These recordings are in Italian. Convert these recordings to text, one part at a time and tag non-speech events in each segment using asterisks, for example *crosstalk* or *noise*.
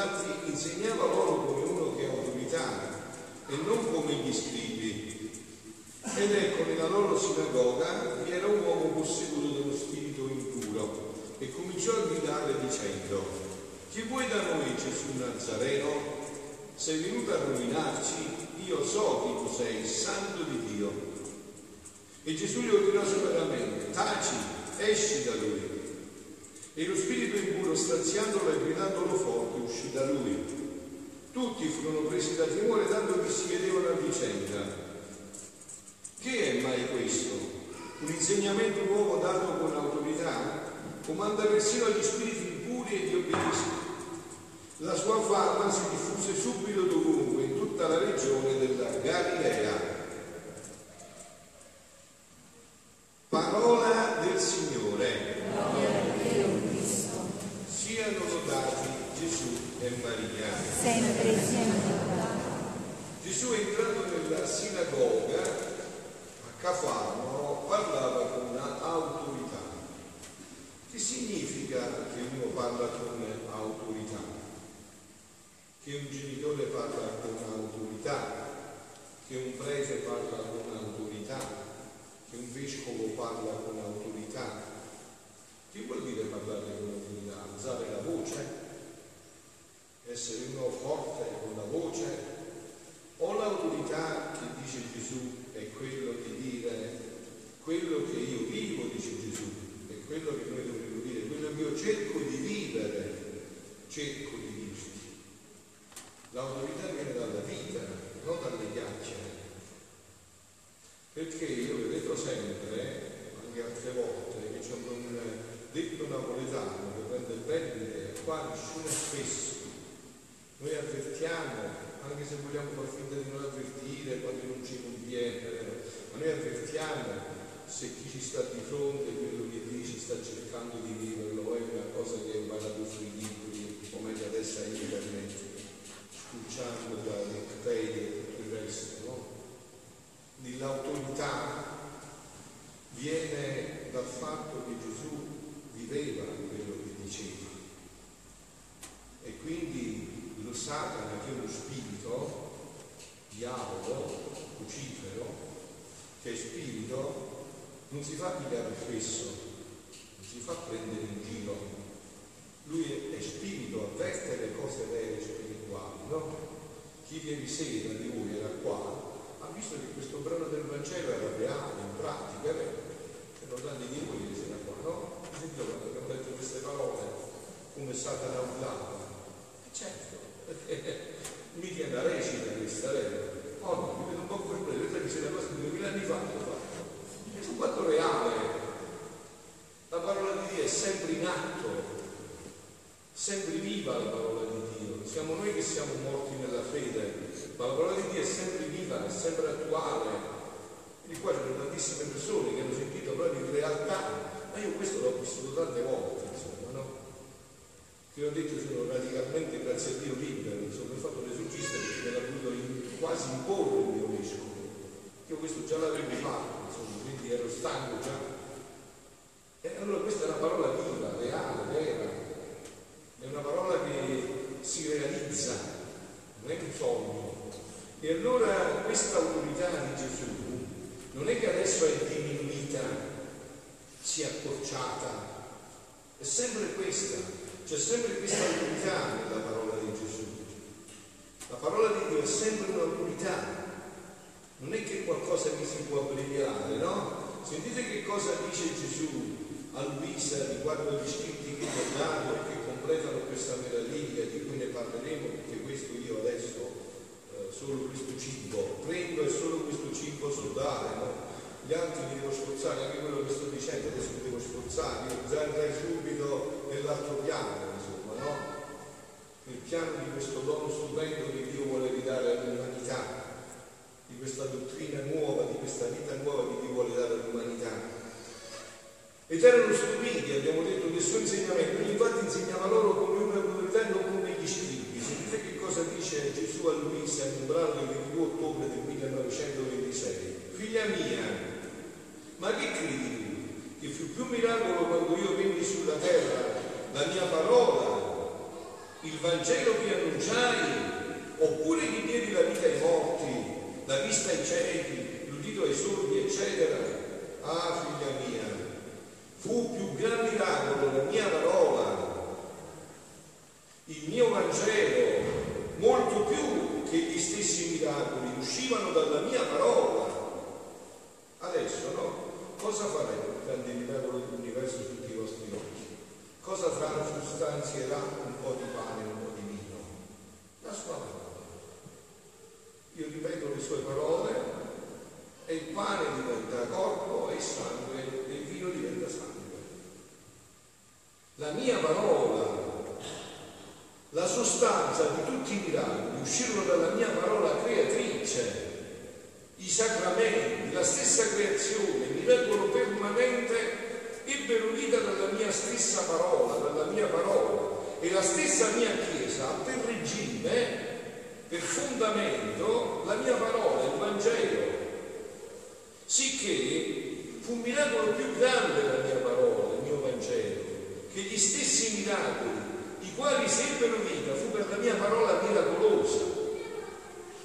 infatti insegnava loro come uno che ha autorità e non come gli scrivi. Ed ecco, nella loro sinagoga vi era un uomo posseduto dallo spirito impuro e cominciò a gridare dicendo, chi vuoi da noi Gesù Nazareno? Sei venuto a rovinarci? Io so chi tu sei, santo di Dio. E Gesù gli ordinò severamente, taci, esci da lui. E lo spirito impuro, straziandolo e gridandolo forte, uscì da lui. Tutti furono presi da timore tanto che si vedevano a vicenda. Che è mai questo? Un insegnamento nuovo dato con autorità? Comanda persino agli spiriti impuri e gli obbediscono. La sua fama si diffuse subito dovunque, in tutta la regione della Galilea. Parola del Signore. Siano lodati Gesù e Maria. Sempre, sempre. Gesù è entrato nella sinagoga a Cafarno, parlava con autorità. Che significa che uno parla con autorità? Che un genitore parla con autorità, che un prete parla con autorità, che un vescovo parla con autorità. Che vuol dire parlare con autorità? Alzare la voce? Essere uno forte con la voce? O l'autorità che dice Gesù è quello di dire quello che io vivo, dice Gesù, è quello che noi dovremmo dire, quello che io cerco di vivere, cerco di vivere. L'autorità viene dalla vita, non dalle chiacchiere. Perché io detto sempre, anche altre volte, che c'è un detto napoletano che prende bene l'idea, qua nessuno è spesso. Noi avvertiamo, anche se vogliamo far finta di non avvertire quando non ci conviene, ma noi avvertiamo se chi ci sta di fronte, quello che dice, sta cercando di viverlo, è una cosa che è imparato sui libri, o meglio adesso è internet spulciando da Wikipedia e tutto il resto, no? L'autorità viene dal fatto che Gesù viveva quello che diceva. E quindi lo Satana, che è uno spirito, diavolo, Lucifero, che è spirito, non si fa pigliare fesso, non si fa prendere in giro. Lui è spirito, avverte le cose vere spirituali, no? Chi ieri sera di voi era qua ha visto che questo brano del Vangelo era reale, in pratica, è vero? C'erano tanti di voi ieri sera qua, no? Esempio quando abbiamo letto queste parole, come Satana urlava. E certo, perché *laughs* mi tiene la recita questa? Oh no, mi vedo un po' vedete che c'è una cosa di 2000 anni fa che ho fatto. È un quanto reale. La parola di Dio è sempre in atto, sempre viva la parola di Dio. Siamo noi che siamo morti nella fede, ma la parola di Dio è sempre viva, è sempre attuale. Quindi qua c'erano tantissime persone che hanno sentito proprio in realtà, ma io questo l'ho vissuto tante volte? Che ho detto sono radicalmente, grazie a Dio, libero, insomma, ho fatto l'esorcista perché me l'ha voluto quasi imporre il mio vescovo. Io questo già l'avevo fatto, insomma, quindi ero stanco già. E allora questa è una parola viva, reale, vera. È una parola che si realizza, non è un sogno. E allora questa autorità di Gesù non è che adesso è diminuita, si è accorciata, è sempre questa, c'è sempre questa autorità nella parola di Gesù. La parola di Dio è sempre un'autorità, non è che qualcosa che si può abbreviare, no? Sentite che cosa dice Gesù a Luisa riguardo agli scritti che ho dato e che completano questa meraviglia di cui ne parleremo, perché questo io adesso solo questo cibo, prendo e solo questo cibo so dare, no? Gli altri mi devo sforzare, anche quello che sto dicendo adesso mi devo sforzare, io già andrei subito nell'altro piano di questo dono stupendo che Dio vuole ridare all'umanità, di questa dottrina nuova, di questa vita nuova che Dio vuole dare all'umanità. Ed erano stupiti, abbiamo detto, del suo insegnamento, lui infatti insegnava loro come una autorità e non come gli scrivi. Sentite che cosa dice Gesù a Luisa in un brano del 22 ottobre del 1926. figlia mia, ma che credi tu? Che fu più miracolo quando io venni sulla terra la mia parola, il Vangelo che annunciai, oppure che diedi la vita ai morti, la vista ai ciechi, l'udito ai sordi, eccetera. Ah, figlia mia, fu più gran miracolo la mia parola, il mio Vangelo, molto più che gli stessi miracoli, uscivano dalla mia parola. Adesso no? Cosa faremo il grande miracolo dell'universo tutti i vostri occhi? Cosa transustanzierà un po' di pane, un po' di vino? La sua parola. Io ripeto le sue parole e il pane diventa corpo e sangue e il vino diventa sangue. La mia parola, la sostanza di tutti i miracoli uscirono dalla mia parola creatrice. I sacramenti, la stessa creazione mi vengono permanente ebbero vita dalla mia stessa parola, dalla mia parola. E la stessa mia Chiesa ha per regime per fondamento la mia parola, il Vangelo, sicché fu un miracolo più grande la mia parola, il mio Vangelo, che gli stessi miracoli, i quali sebbero vita, fu per la mia parola miracolosa.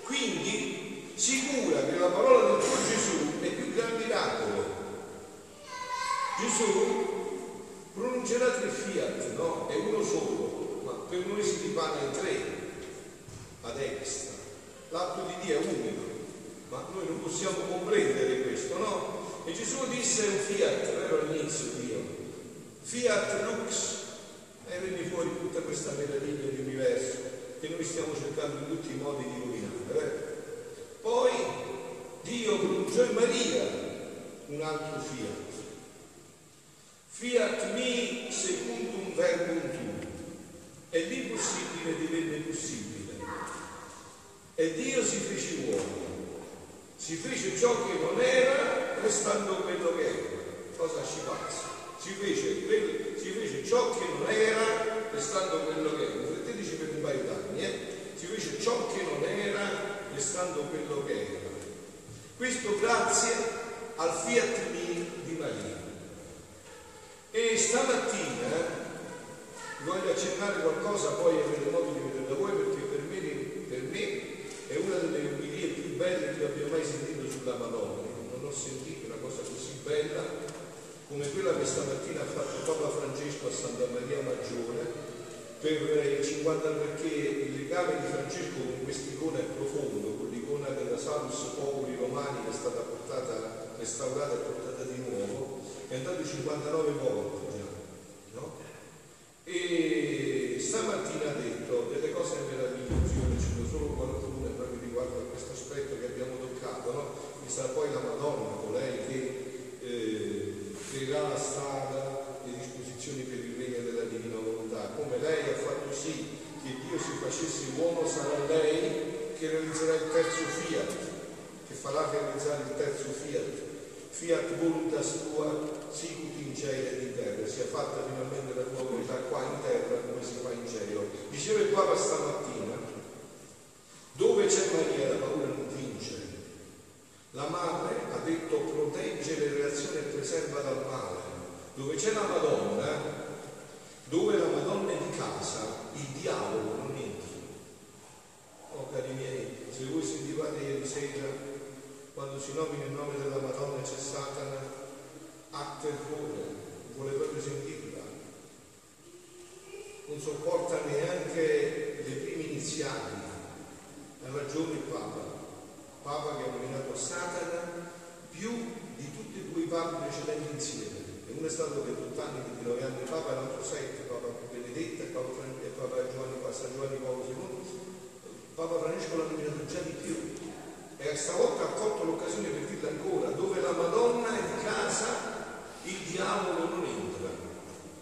Quindi sicura che la parola del tuo Gesù è più gran miracolo. Gesù pronuncerà tre fiat, no? È uno solo, per noi si ripane in tre a destra. L'atto di Dio è unico, ma noi non possiamo comprendere questo, no? E Gesù disse un fiat, vero all'inizio Dio, fiat lux, e venne fuori tutta questa meraviglia dell'universo che noi stiamo cercando in tutti i modi di illuminare. Eh? Poi Dio pronunciò in Maria un altro fiat. Fiat mi secundum verbum tu. E l'impossibile divenne possibile. E Dio si fece uomo, si fece ciò che non era, restando quello che era. Cosa ci passa? Si fece, quello, si fece ciò che non era, restando quello che era. Rifletteteci per un paio d'anni, eh? Si fece ciò che non era, restando quello che era. Questo grazie al fiat mi di Maria. E stamattina eh, accennare qualcosa, poi avrete modo di vedere da voi perché per me, per me è una delle omelie più belle che abbia mai sentito sulla Madonna. Non ho sentito una cosa così bella come quella che stamattina ha fatto Papa Francesco a Santa Maria Maggiore per il 50 perché il legame di Francesco con quest'icona è profondo, con l'icona della Salus Popoli Romani che è stata portata, restaurata e portata di nuovo, è andato 59 volte già. No? E stamattina ha detto delle cose meravigliose, io ne cito solo qualcuno riguardo a questo aspetto che abbiamo toccato, no? che sarà poi la Madonna, colei che eh, creerà la strada, le disposizioni per il regno della divina volontà. Come lei ha fatto sì che Dio si facesse uomo, sarà lei che realizzerà il terzo fiat, che farà realizzare il terzo fiat. Fiat voluntas tua, sicut in cielo ed in terra, sia fatta finalmente la tua volontà qua in terra come si fa in cielo. Diceva il Papa stamattina, dove c'è Maria la paura non vince. La madre ha detto protegge le relazioni e preserva dal male. Dove c'è la Madonna, dove la Madonna è di casa, il diavolo non entra. Oh cari miei, se voi sentivate ieri sera, nomina il nome della Madonna c'è Satana, ha terrore, vuole proprio sentirla. Non sopporta neanche le prime iniziali ha ragione il Papa, Papa che ha nominato Satana più di tutti e due i papi precedenti insieme. E uno è stato 28 anni, 29 anni Papa, e l'altro 7, Papa Benedetta e Papa, e Papa Giovanni, Giovanni Paolo II. Papa Francesco l'ha nominato già di più. E stavolta ha colto l'occasione per dirlo ancora, dove la Madonna è di casa, il diavolo non entra,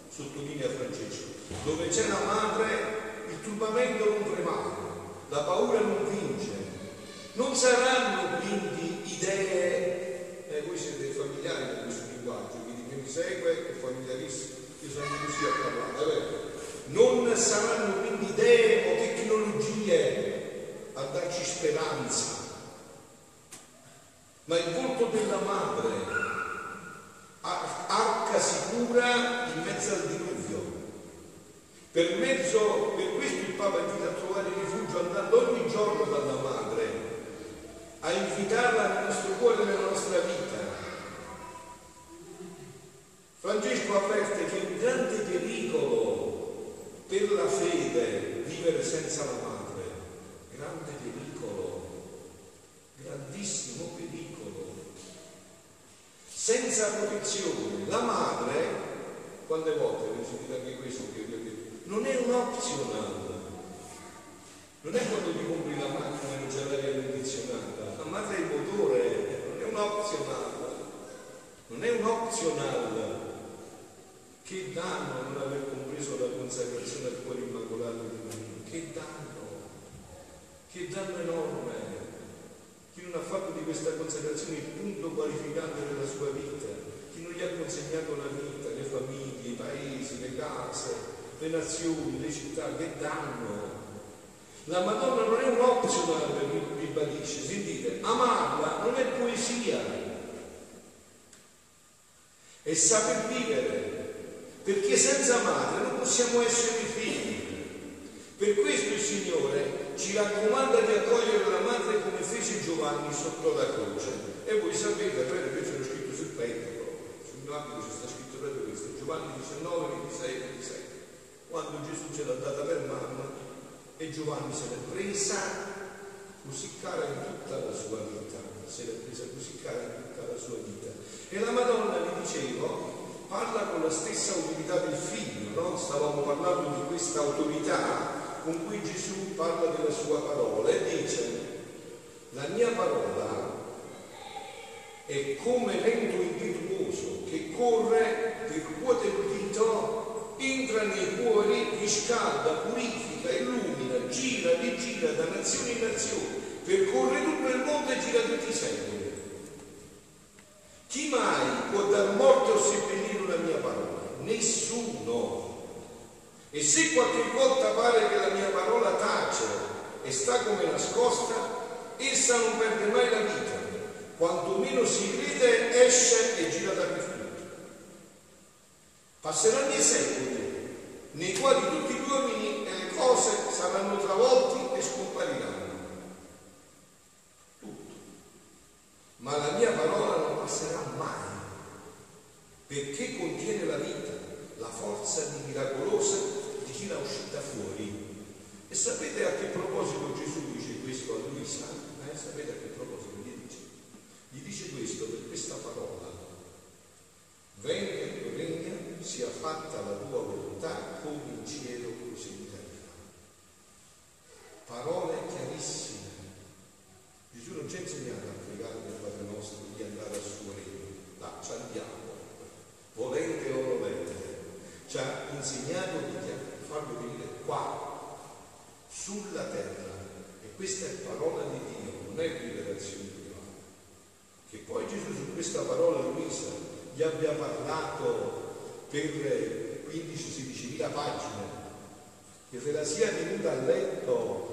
sottolinea Francesco. Dove c'è la madre, il turbamento non premane la paura non vince. Non saranno quindi idee, eh, voi siete familiari con questo linguaggio, quindi chi mi segue è familiarissimo, io sono così a parlare, vero? Non saranno quindi idee o tecnologie a darci speranza. Ma il volto della madre, arca sicura in mezzo al diluvio. Per, mezzo, per questo il Papa invita a trovare rifugio andando ogni giorno dalla madre, a invitarla nel nostro cuore e nella nostra vita. Francesco avverte che è un grande pericolo per la fede vivere senza la madre, grande pericolo, grandissimo pericolo. Senza protezione, la madre, quante volte avete sentito anche questo che vi ho detto, non è un optional. Non è quando ti compri la macchina che c'è l'aria condizionata, la madre è il motore, non è un optional. Non è un optional. Che danno non aver compreso la consacrazione al cuore immacolato di Maria? Che danno! Che danno enorme! Chi non ha fatto di questa consacrazione il punto qualificante della sua vita, chi non gli ha consegnato la vita, le famiglie, i paesi, le case, le nazioni, le città che danno. La Madonna non è un optional, ribadisce, sentite, amarla non è poesia, è saper vivere, perché senza madre non possiamo essere figli. Per questo Signore ci raccomanda di accogliere la madre come fece Giovanni sotto la croce. E voi sapete, poi che c'è scritto sul petto, sul mio abito c'è scritto proprio questo, Giovanni 19, 26 27 quando Gesù ce l'ha data per mamma e Giovanni se l'è presa così cara in tutta la sua vita, se l'è presa così cara in tutta la sua vita. E la Madonna, vi dicevo, parla con la stessa autorità del figlio, no? Stavamo parlando di questa autorità con cui Gesù parla della sua parola e dice, la mia parola è come vento impetuoso che corre, percuote il dito entra nei cuori, riscalda, purifica, illumina, gira, rigira da nazione in nazione, percorre tutto il mondo e gira tutti i secoli. Chi mai può dar morte o seppellire una mia parola? Nessuno. E se qualche volta pare che la mia parola tace e sta come nascosta, essa non perde mai la vita. Quanto meno si crede, esce e gira dappertutto. Passeranno i secoli nei quali tutti gli uomini e le cose saranno travolti e scompariranno. Tutto. Ma la mia parola non passerà mai, perché contiene la vita, la forza miracolosa di chi l'ha uscita fuori. E sapete a che proposito Gesù dice questo a Luisa? Eh? Sapete a che proposito gli dice? Gli dice questo per questa parola. Venga il tuo regno sia fatta la tua volontà come in cielo così in terra. Parole chiarissime. Gesù non ci ha insegnato a pregare nel Padre nostro di andare al suo regno, là ci andiamo, volente o volente. Ci ha insegnato di farlo venire qua, sulla terra. E questa è parola di Dio, non è rivelazione di Dio. Che poi Gesù su questa parola Luisa gli parlato per 15-16 pagine, che se la sia tenuta a letto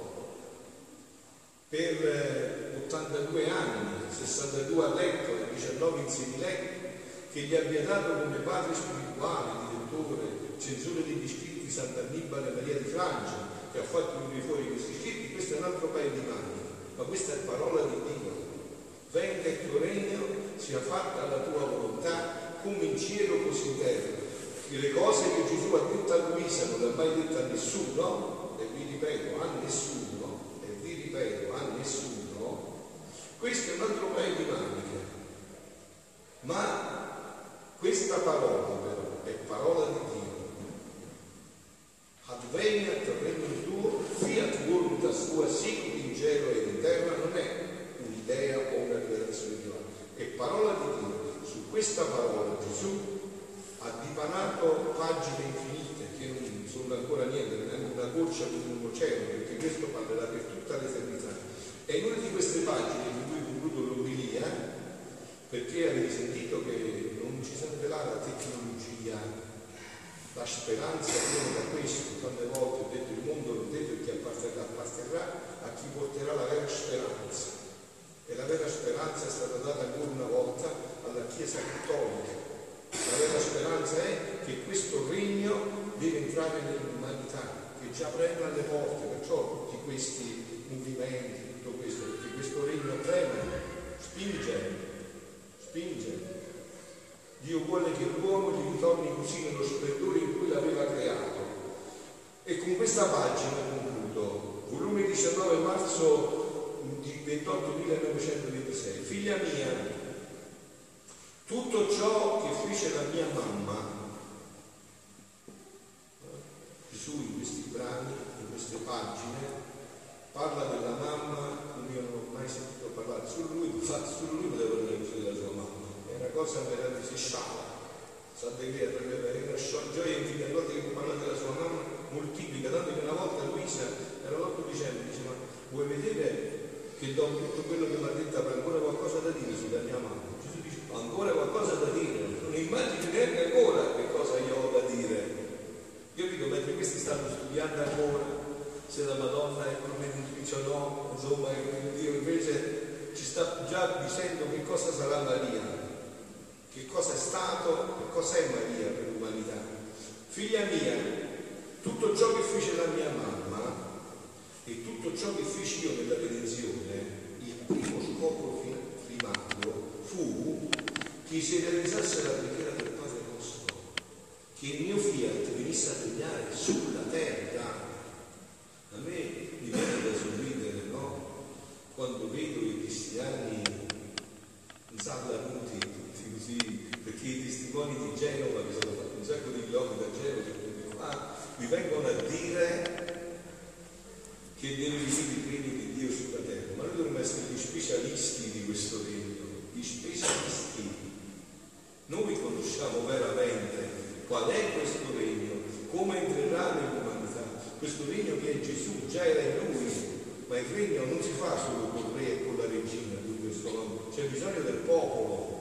per 82 eh, anni, 62 a letto e 19 in semiletto, che gli abbia dato come padre spirituale, direttore, censore degli scritti Sant'Annibale Maria di Francia, che ha fatto venire fuori questi scritti, questo è un altro paio di mani, ma questa è parola di Dio. Venga il tuo regno, sia fatta la tua volontà, come in cielo così in terra le cose che Gesù ha detto a Luisa non le ha mai dette a nessuno, e vi ripeto, a nessuno, e vi ripeto, a nessuno, questo è un altro paio di maniche. Ma questa parola però è parola di Dio. Adveniat regno tuo, fiat voluntas tua sicut in cielo e in terra, non è un'idea o una rivelazione di Dio, è parola di Dio. Su questa parola Gesù ha dipanato pagine infinite che non sono ancora niente, neanche una goccia di un oceano, perché questo parlerà per tutta l'eternità. E in una di queste pagine di cui concludo l'omilia, perché avete sentito che non ci serve là la tecnologia, la speranza viene da questo, tante volte ho detto il mondo non detto chi apparterrà, apparterrà a chi porterà la vera speranza. E la vera speranza è stata data ancora una volta alla Chiesa Cattolica. La vera speranza è che questo regno deve entrare nell'umanità, che già preme alle porte, perciò tutti questi movimenti, tutto questo, perché questo regno preme, spinge, spinge. Dio vuole che l'uomo gli ritorni così nello splendore in cui l'aveva creato. E con questa pagina concludo, volume 19 marzo 28 1926. Figlia mia, tutto ciò che fece la mia mamma, Gesù in questi brani, in queste pagine, parla della mamma, come io non ho mai sentito parlare, solo lui, solo lui poteva parlare della sua mamma una cosa veramente si sciala. Che è una gioia infinita, guarda che parla della sua mamma moltiplica, tanto che una volta Luisa era proprio dicendo, dice, ma vuoi vedere che do tutto quello che mi ha detto, avrà ancora qualcosa da dire sulla mia mamma? Gesù dice, ancora qualcosa da dire, non immagini neanche ancora che cosa io ho da dire. Io mentre questi stanno studiando ancora, se la Madonna è come dice o no, insomma, Dio invece ci sta già dicendo che cosa sarà Maria che cosa è stato e cosa è Maria per l'umanità. Figlia mia, tutto ciò che fece la mia mamma e tutto ciò che feci io nella redenzione, il primo scopo primario fu che si realizzasse la preghiera che il mio fiat venisse a regnare sulla terra. A me mi viene da sorridere, no? Quando vedo i cristiani in sala Nuti così, perché i testimoni di Genova, mi sono fatto un sacco di chilometri da Genova, ah, mi vengono a dire che deve venire il regno di Dio sulla terra, ma noi dovremmo essere gli specialisti di questo regno, gli specialisti. Noi conosciamo veramente qual è questo regno, come entrerà nell'umanità. Questo regno Gesù, già era in lui, ma il regno non si fa solo con re e con la regina, c'è bisogno del popolo.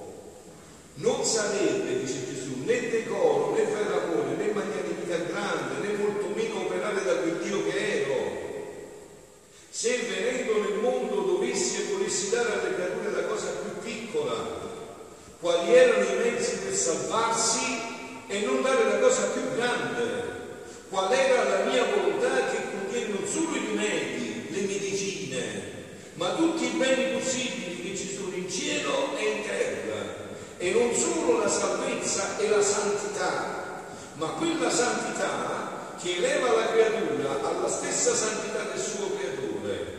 Non sarebbe, dice Gesù, né decoro, né ferramore, né magnanimità grande, né molto meno operare da quel Dio che ero. Se venendo nel mondo dovessi e volessi dare alle creature la cosa più piccola, quali erano i mezzi per salvarsi e non dare la cosa più grande, qual era la mia volontà che contiene non solo i rimedi, le medicine, ma tutti i beni possibili che ci sono in cielo e in terra e non solo la salvezza e la santità, ma quella santità che eleva la creatura alla stessa santità del suo creatore.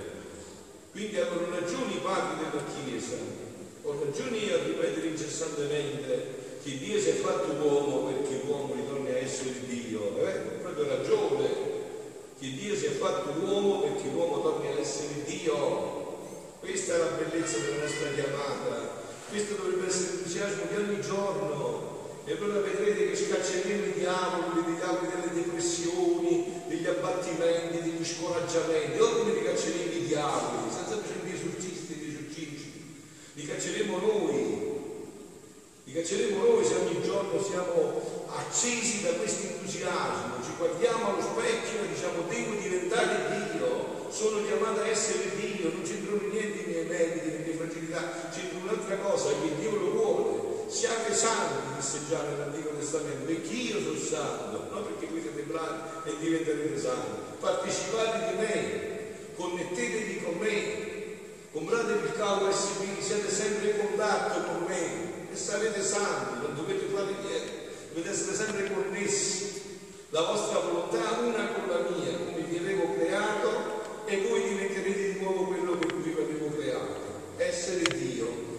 Quindi hanno ragione i padri della Chiesa, ho ragione a ripetere incessantemente che Dio si è fatto uomo perché l'uomo ritorni a essere Dio. Eh? Ho proprio ragione che Dio si è fatto uomo perché l'uomo torni a essere Dio. Questa è la bellezza della nostra chiamata questo dovrebbe essere l'entusiasmo di ogni giorno. E allora vedrete che scacceremo i diavoli, i diavoli delle depressioni, degli abbattimenti, degli scoraggiamenti. Ora li cacceremo i diavoli, senza bisogno di esorcisti di esorcisti. Li cacceremo noi. Li cacceremo noi se ogni giorno siamo accesi da questo entusiasmo, ci guardiamo allo specchio e diciamo devo diventare Dio, sono chiamato a essere Dio, non c'entrano niente i miei meriti, le mie fragilità, c'entra un'altra cosa che Dio lo vuole. Siate santi, disse già nell'Antico Testamento, perché io sono santo, non perché voi siete bravi e diventerete santi. Partecipate di me, connettetevi con me, compratevi il cavo SB, siete sempre in contatto con me e sarete santi, non dovete fare niente, dovete essere sempre connessi. La vostra volontà una con la mia, come vi avevo creato e voi diventerete di nuovo quello per cui vi avevo creato, essere Dio.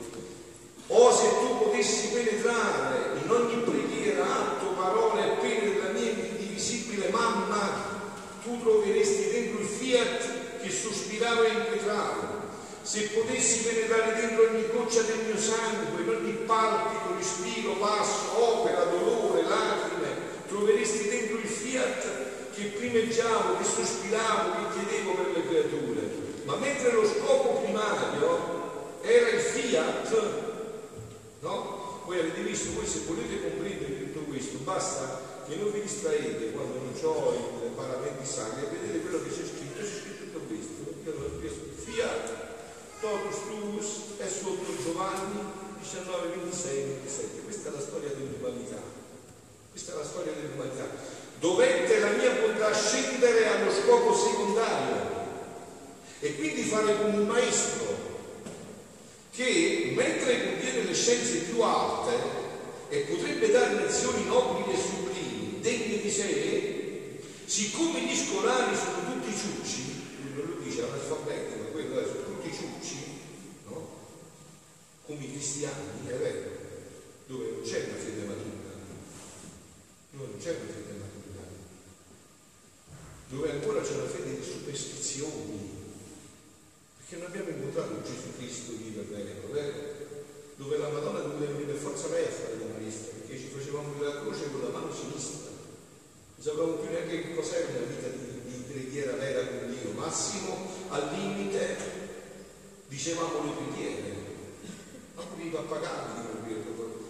O se tu potessi penetrare in ogni preghiera, atto, parola e pene della mia indivisibile mamma, tu troveresti dentro il fiat che sospirava e impetrava. Se potessi penetrare dentro ogni goccia del mio sangue, in ogni palpito, respiro, passo, opera, dolore, lacrime, troveresti dentro il fiat che primeggiavo, che sospiravo, che chiedevo per le creature. Ma mentre lo scopo primario era il fiat, no? Voi avete visto, voi se volete comprendere tutto questo, basta che non vi distraete quando non ho i paramenti sacri e vedete quello che c'è scritto, c'è scritto tutto questo. Io l'ho chiesto fiat, totus tuus è sotto Giovanni 19, 26, 27. Questa è la storia dell'umanità. Questa è la storia dell'umanità. Dovette la mia bontà scendere allo scopo secondario e quindi fare come un maestro che mentre contiene le scienze più alte e potrebbe dare lezioni nobili e sublimi, degne di sé, siccome gli scolari sono tutti ciucci, lo dice analfabeti, ma quello è, sono tutti ciucci, no? Come i cristiani, è vero, dove non c'è una fede matura, dove non c'è una fede matura, dove ancora c'è una fede di superstizioni, che non abbiamo incontrato Gesù Cristo vivo e vero, vero? Dove la Madonna doveva venire per forza lei a fare la maestra, perché ci facevamo la croce con la mano sinistra. Non sapevamo più neanche che cos'era una vita di, di preghiera vera con Dio. Massimo, al limite, dicevamo le preghiere. Ma i pappagani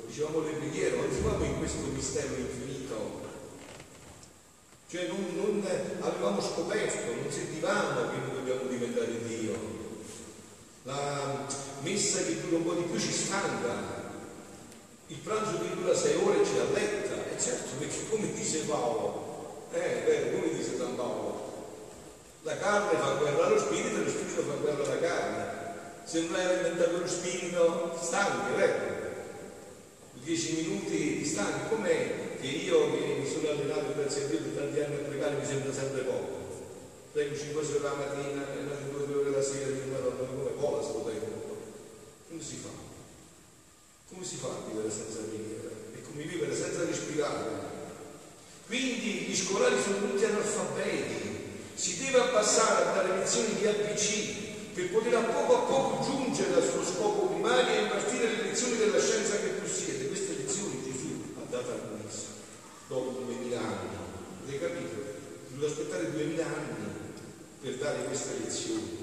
dicevamo le preghiere, non entriamo in questo mistero infinito. Cioè non, non avevamo scoperto, non sentivamo che noi dobbiamo diventare Dio la messa che dura un po' di più ci stanca, il pranzo che dura sei ore ci alletta, e certo perché come dice Paolo, eh, vero, come dice San Paolo, la carne fa guerra allo spirito e lo spirito fa guerra alla carne. Se non hai alimentato lo spirito, stanchi, vero? Dieci minuti di stanchi, com'è che io che mi sono allenato grazie a Dio per tanti anni a pregare mi sembra sempre poco? Prego 5 ore la mattina e 5 ore la sera, dico Madonna, come vola sto tempo? Come si fa? Come si fa a vivere senza preghiera? È come vivere senza respirare. Quindi gli scolari sono tutti analfabeti, si deve abbassare dare lezioni di ABC per poter a poco a poco giungere al suo scopo primario e impartire le lezioni della scienza che possiede. Queste lezioni Gesù ha dato a Luisa dopo 2000 anni. Avete capito? Doveva aspettare 2000 anni per dare queste lezioni,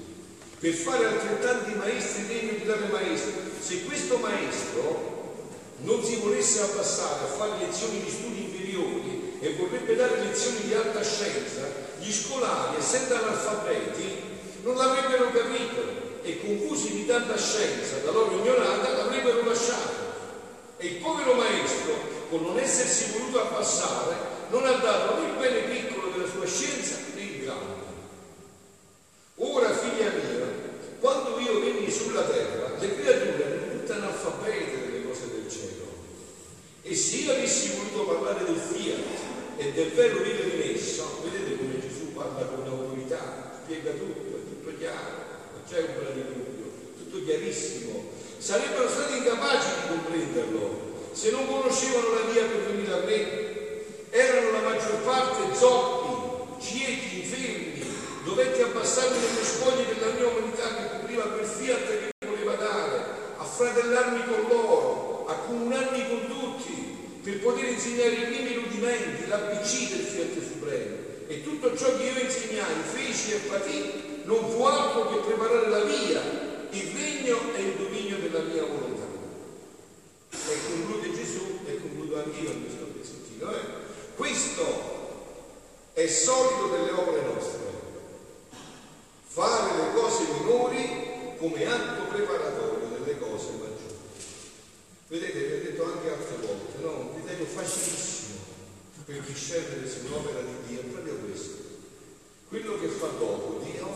per fare altrettanti maestri degni di dare maestro. Se questo maestro non si volesse abbassare a fare lezioni di studi inferiori e vorrebbe dare lezioni di alta scienza, gli scolari, essendo analfabeti, non l'avrebbero capito e confusi di tanta scienza da loro ignorata l'avrebbero lasciato. E il povero maestro, con non essersi voluto abbassare, non ha dato né il bene piccolo della sua scienza né il grande. Ora, figlia mia, quando io venni sulla terra, le creature erano tutte analfabete delle cose del cielo. E se io avessi voluto parlare del fiat e del vero vivere in esso, vedete come Gesù parla con autorità, spiega tutto, è tutto chiaro, non c'è un di dubbio, tutto chiarissimo. Sarebbero stati incapaci di comprenderlo se non conoscevano la via per venire a me. Erano la maggior parte zoppi, ciechi, infermi, dovetti abbassarmi nelle spoglie della mia umanità che copriva quel fiat che voleva dare, affratellarmi con loro, accomunarmi con tutti, per poter insegnare i miei rudimenti, l'ABC del fiat supremo. E tutto ciò che io e patì, non fu altro che preparare la via, il regno e il dominio della mia volontà. E conclude Gesù, e concludo anch'io in questo pezzettino. Eh? Questo è solito delle opere nostre fare le cose minori come atto preparatorio delle cose maggiori. Vedete, vi ho detto anche altre volte, no? Un criterio facilissimo per discernere se un'opera di Dio è proprio questo. Quello che fa dopo Dio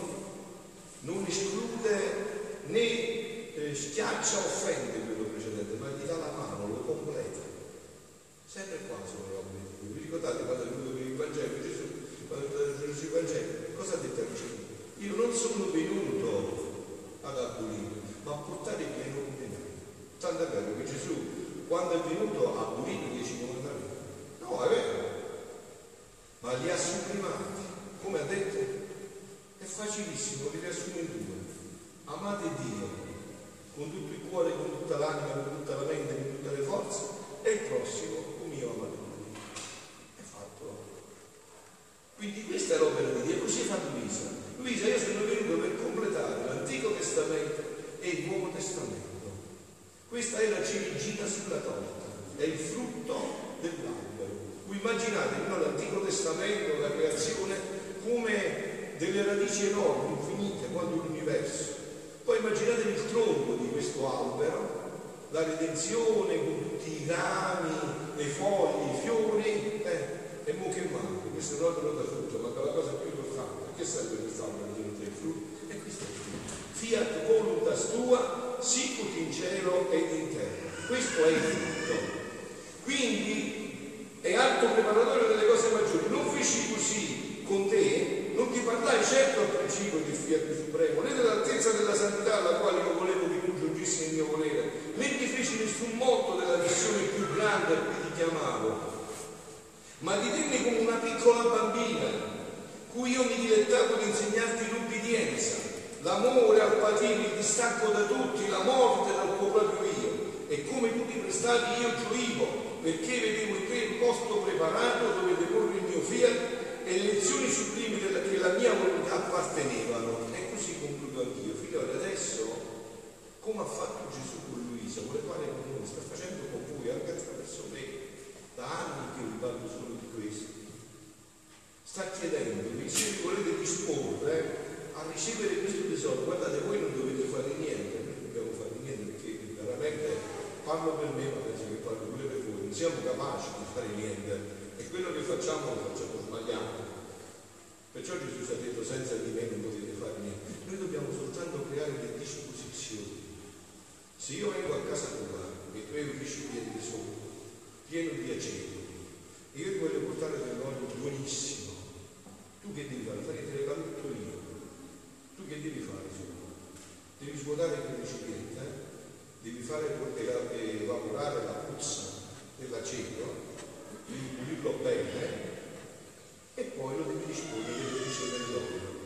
non esclude né eh, schiaccia offende quello precedente, ma gli dà la mano, lo completa. Sempre qua sono le opere di Dio. Vi ricordate quando è venuto per il Vangelo Gesù? Quando è venuto il Vangelo, cosa ha detto a Gesù? Io non sono venuto ad abolire, ma a portare pieno compimento. Tanto è vero che Gesù, quando è venuto, ha abolito i dieci comandamenti. No, è vero, ma li ha supprimati. Come ha detto? È facilissimo, li riassumo in due. Amate Dio con tutto il cuore, con tutta l'anima, con tutta la mente, con tutte le forze, e il prossimo come io amate Dio. È fatto. Quindi questa è l'opera di Dio, così fa Luisa. Luisa, io sono venuto per completare l'Antico Testamento e il Nuovo Testamento. Questa è la ciliegina sulla torta, è il frutto dell'albero. Voi immaginate no, l'Antico Testamento, la creazione, come delle radici enormi, infinite, quando l'universo. Poi immaginatevi il tronco di questo albero, la redenzione con tutti i rami, le foglie, i fiori, eh, e mo che manca, questo è l'albero da frutto, ma la cosa più importante, che serve quest'albero di i frutti? E questo è il frutto. Fiat voluntas tua, sicut in cielo ed in terra. Questo è il frutto. Quindi è atto preparatorio delle cose maggiori. Non feci così con te, non ti parlai certo al principio del Fiat Supremo, né dell'altezza della santità alla quale io volevo che tu giungissi nel mio volere, né ti feci nessun motto della missione più grande a cui ti chiamavo, ma ti tenni come una piccola bambina, cui io mi dilettavo di insegnarti l'ubbidienza, l'amore al patire, il distacco da tutti, la morte dal tuo proprio io. E come tu ti prestavi io gioivo, perché vedevo in te il posto preparato dove deporre il mio fiat e le lezioni sublimi che la mia volontà appartenevano. E così concludo anch'io. Figlioli, adesso, come ha fatto Gesù con Luisa, vuole fare con noi, sta facendo con voi anche attraverso me. Da anni che vi parlo solo di questo. Sta chiedendovi se vi volete disporre a ricevere questo tesoro. Guardate, voi non dovete fare niente, noi dobbiamo fare niente perché veramente parlo per me, ma penso che parlo pure per voi. Non siamo capaci di fare niente e quello che facciamo lo facciamo sbagliato. Perciò Gesù ci ha detto senza di me non potete fare niente. Noi dobbiamo soltanto creare le disposizioni. Se io vengo a casa tua e tu hai un recipiente sotto, pieno di aceto, e io ti voglio portare dell'olio buonissimo, tu che devi fare? Fare te tutto io. Tu che devi fare sopra? Devi svuotare quel recipiente, eh? devi fare evaporare la puzza dell'aceto pulirlo bene e poi lo devi disporre, devi ricevere l'olio.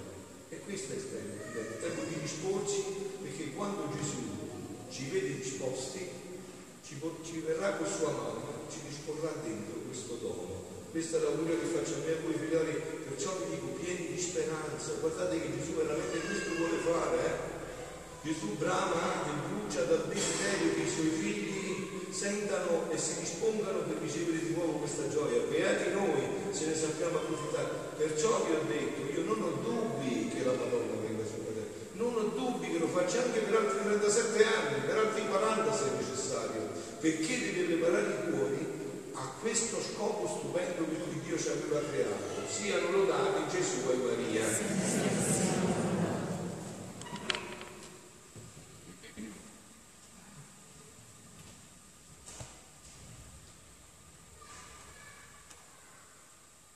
E questo è il tempo, il tempo di disporci perché quando ci vede disposti ci, ci verrà con sua mano, ci disporrà dentro questo dono. Questa è l'augurio che faccio a me e a voi figlioli, perciò vi dico pieni di speranza, guardate che Gesù veramente questo vuole fare. Eh? Gesù brama e brucia dal desiderio che i suoi figli sentano e si dispongano per ricevere di nuovo questa gioia. Beati noi se ne sappiamo approfittare. Perciò vi ho detto, io non ho dubbi che la terra, non ho dubbi che lo faccia anche per altri 37 anni, per altri 40 se necessario, perché deve preparare i cuori a questo scopo stupendo cui Dio ci aveva creato. Siano lodati Gesù e Maria.